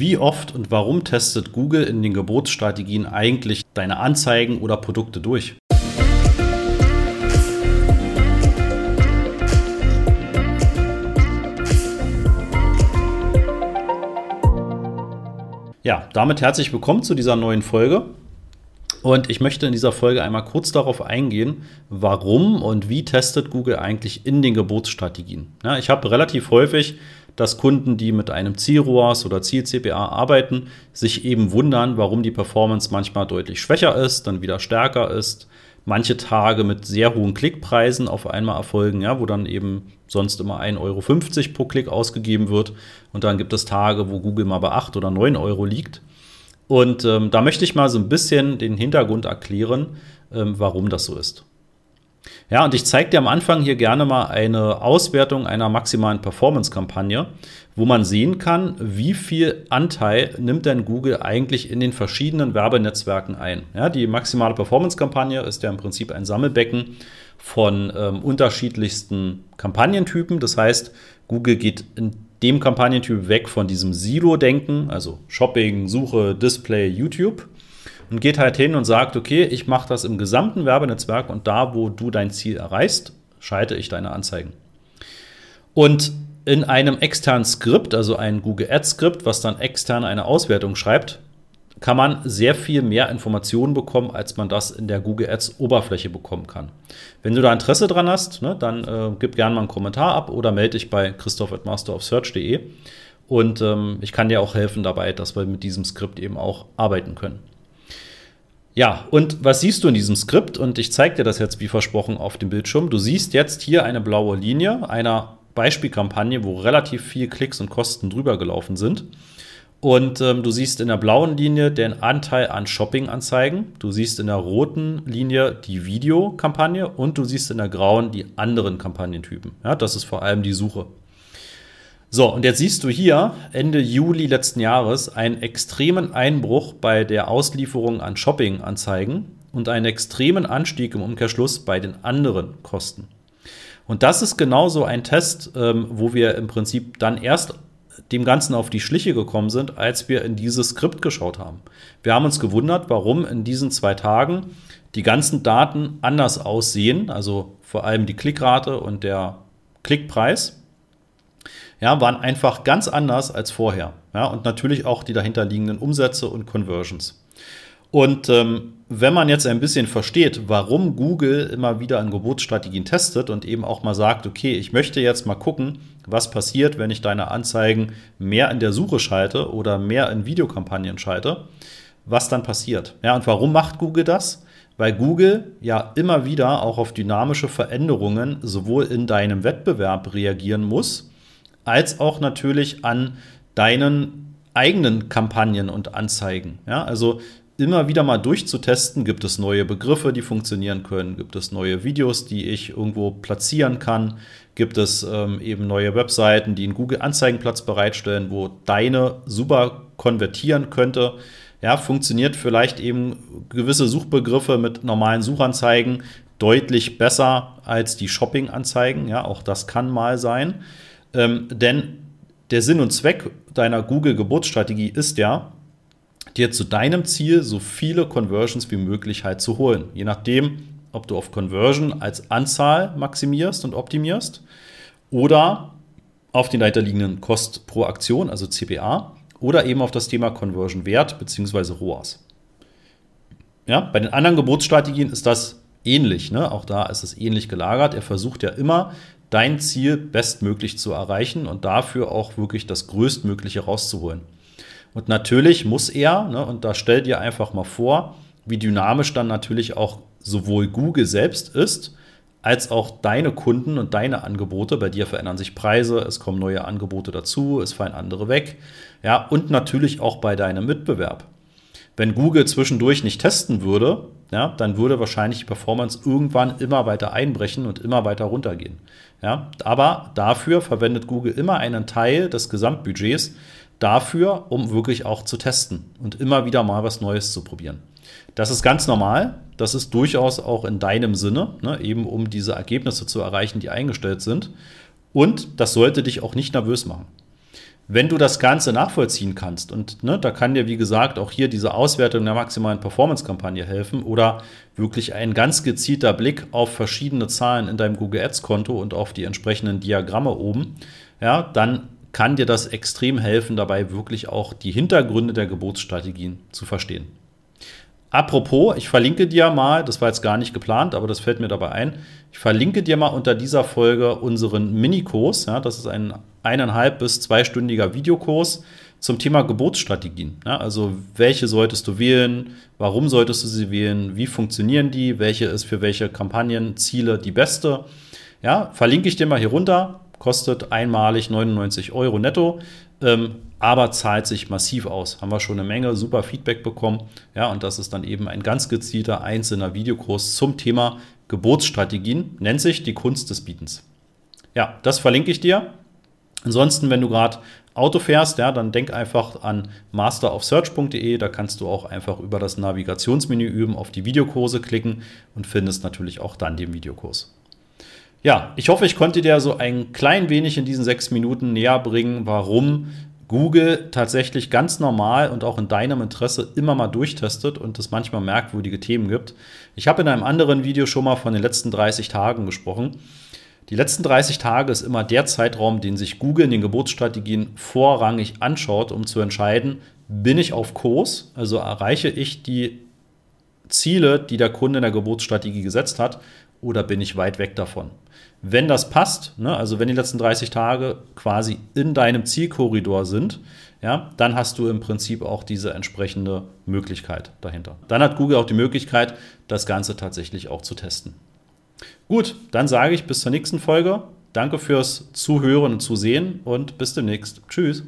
Wie oft und warum testet Google in den Geburtsstrategien eigentlich deine Anzeigen oder Produkte durch? Ja, damit herzlich willkommen zu dieser neuen Folge. Und ich möchte in dieser Folge einmal kurz darauf eingehen, warum und wie testet Google eigentlich in den Geburtsstrategien. Ja, ich habe relativ häufig, dass Kunden, die mit einem Ziel-ROAS oder Ziel-CPA arbeiten, sich eben wundern, warum die Performance manchmal deutlich schwächer ist, dann wieder stärker ist. Manche Tage mit sehr hohen Klickpreisen auf einmal erfolgen, ja, wo dann eben sonst immer 1,50 Euro pro Klick ausgegeben wird. Und dann gibt es Tage, wo Google mal bei 8 oder 9 Euro liegt. Und ähm, da möchte ich mal so ein bisschen den Hintergrund erklären, ähm, warum das so ist. Ja, und ich zeige dir am Anfang hier gerne mal eine Auswertung einer maximalen Performance-Kampagne, wo man sehen kann, wie viel Anteil nimmt denn Google eigentlich in den verschiedenen Werbenetzwerken ein. Ja, die maximale Performance-Kampagne ist ja im Prinzip ein Sammelbecken von ähm, unterschiedlichsten Kampagnentypen. Das heißt, Google geht in dem Kampagnentyp weg von diesem Silo-Denken, also Shopping, Suche, Display, YouTube und geht halt hin und sagt, okay, ich mache das im gesamten Werbenetzwerk und da, wo du dein Ziel erreichst, schalte ich deine Anzeigen. Und in einem externen Skript, also ein Google Ads Skript, was dann extern eine Auswertung schreibt, kann man sehr viel mehr Informationen bekommen, als man das in der Google Ads Oberfläche bekommen kann. Wenn du da Interesse dran hast, ne, dann äh, gib gerne mal einen Kommentar ab oder melde dich bei christoph.masterofsearch.de und ähm, ich kann dir auch helfen dabei, dass wir mit diesem Skript eben auch arbeiten können. Ja, und was siehst du in diesem Skript? Und ich zeige dir das jetzt wie versprochen auf dem Bildschirm. Du siehst jetzt hier eine blaue Linie einer Beispielkampagne, wo relativ viel Klicks und Kosten drüber gelaufen sind. Und ähm, du siehst in der blauen Linie den Anteil an Shopping-Anzeigen. Du siehst in der roten Linie die Videokampagne und du siehst in der grauen die anderen Kampagnentypen. Ja, das ist vor allem die Suche. So, und jetzt siehst du hier Ende Juli letzten Jahres einen extremen Einbruch bei der Auslieferung an Shopping-Anzeigen und einen extremen Anstieg im Umkehrschluss bei den anderen Kosten. Und das ist genauso ein Test, ähm, wo wir im Prinzip dann erst dem Ganzen auf die Schliche gekommen sind, als wir in dieses Skript geschaut haben. Wir haben uns gewundert, warum in diesen zwei Tagen die ganzen Daten anders aussehen, also vor allem die Klickrate und der Klickpreis, ja, waren einfach ganz anders als vorher. Ja, und natürlich auch die dahinterliegenden Umsätze und Conversions. Und ähm, wenn man jetzt ein bisschen versteht, warum Google immer wieder an Geburtsstrategien testet und eben auch mal sagt, okay, ich möchte jetzt mal gucken, was passiert, wenn ich deine Anzeigen mehr in der Suche schalte oder mehr in Videokampagnen schalte, was dann passiert. Ja, und warum macht Google das? Weil Google ja immer wieder auch auf dynamische Veränderungen sowohl in deinem Wettbewerb reagieren muss, als auch natürlich an deinen eigenen Kampagnen und Anzeigen. Ja, also immer wieder mal durchzutesten. Gibt es neue Begriffe, die funktionieren können? Gibt es neue Videos, die ich irgendwo platzieren kann? Gibt es ähm, eben neue Webseiten, die einen Google-Anzeigenplatz bereitstellen, wo deine super konvertieren könnte? Ja, funktioniert vielleicht eben gewisse Suchbegriffe mit normalen Suchanzeigen deutlich besser als die Shopping-Anzeigen. Ja, auch das kann mal sein. Ähm, denn der Sinn und Zweck deiner Google-Geburtsstrategie ist ja, dir zu deinem Ziel so viele Conversions wie möglich halt zu holen. Je nachdem, ob du auf Conversion als Anzahl maximierst und optimierst oder auf den dahinterliegenden Kost pro Aktion, also CPA, oder eben auf das Thema Conversion Wert bzw. ROAS. Ja, bei den anderen Geburtsstrategien ist das ähnlich. Ne? Auch da ist es ähnlich gelagert. Er versucht ja immer, dein Ziel bestmöglich zu erreichen und dafür auch wirklich das Größtmögliche rauszuholen. Und natürlich muss er, ne, und da stell dir einfach mal vor, wie dynamisch dann natürlich auch sowohl Google selbst ist, als auch deine Kunden und deine Angebote. Bei dir verändern sich Preise, es kommen neue Angebote dazu, es fallen andere weg. Ja, und natürlich auch bei deinem Mitbewerb. Wenn Google zwischendurch nicht testen würde, ja, dann würde wahrscheinlich die Performance irgendwann immer weiter einbrechen und immer weiter runtergehen. Ja, aber dafür verwendet Google immer einen Teil des Gesamtbudgets dafür, um wirklich auch zu testen und immer wieder mal was Neues zu probieren. Das ist ganz normal. Das ist durchaus auch in deinem Sinne, ne, eben um diese Ergebnisse zu erreichen, die eingestellt sind. Und das sollte dich auch nicht nervös machen. Wenn du das Ganze nachvollziehen kannst, und ne, da kann dir, wie gesagt, auch hier diese Auswertung der maximalen Performance-Kampagne helfen oder wirklich ein ganz gezielter Blick auf verschiedene Zahlen in deinem Google Ads-Konto und auf die entsprechenden Diagramme oben, ja, dann kann dir das extrem helfen, dabei wirklich auch die Hintergründe der Geburtsstrategien zu verstehen. Apropos, ich verlinke dir mal, das war jetzt gar nicht geplant, aber das fällt mir dabei ein. Ich verlinke dir mal unter dieser Folge unseren Minikurs. Ja, das ist ein eineinhalb bis zweistündiger Videokurs zum Thema Geburtsstrategien. Ja, also welche solltest du wählen, warum solltest du sie wählen, wie funktionieren die, welche ist für welche Kampagnen, Ziele die beste. Ja, verlinke ich dir mal hier runter, kostet einmalig 99 Euro netto. Ähm, aber zahlt sich massiv aus. Haben wir schon eine Menge super Feedback bekommen. Ja, und das ist dann eben ein ganz gezielter einzelner Videokurs zum Thema Geburtsstrategien, nennt sich die Kunst des Bietens. Ja, das verlinke ich dir. Ansonsten, wenn du gerade Auto fährst, ja, dann denk einfach an masterofsearch.de. Da kannst du auch einfach über das Navigationsmenü üben, auf die Videokurse klicken und findest natürlich auch dann den Videokurs. Ja, ich hoffe, ich konnte dir so ein klein wenig in diesen sechs Minuten näher bringen, warum Google tatsächlich ganz normal und auch in deinem Interesse immer mal durchtestet und es manchmal merkwürdige Themen gibt. Ich habe in einem anderen Video schon mal von den letzten 30 Tagen gesprochen. Die letzten 30 Tage ist immer der Zeitraum, den sich Google in den Geburtsstrategien vorrangig anschaut, um zu entscheiden, bin ich auf Kurs, also erreiche ich die Ziele, die der Kunde in der Geburtsstrategie gesetzt hat, oder bin ich weit weg davon? Wenn das passt, ne, also wenn die letzten 30 Tage quasi in deinem Zielkorridor sind, ja, dann hast du im Prinzip auch diese entsprechende Möglichkeit dahinter. Dann hat Google auch die Möglichkeit, das Ganze tatsächlich auch zu testen. Gut, dann sage ich bis zur nächsten Folge. Danke fürs Zuhören und Zusehen und bis demnächst. Tschüss.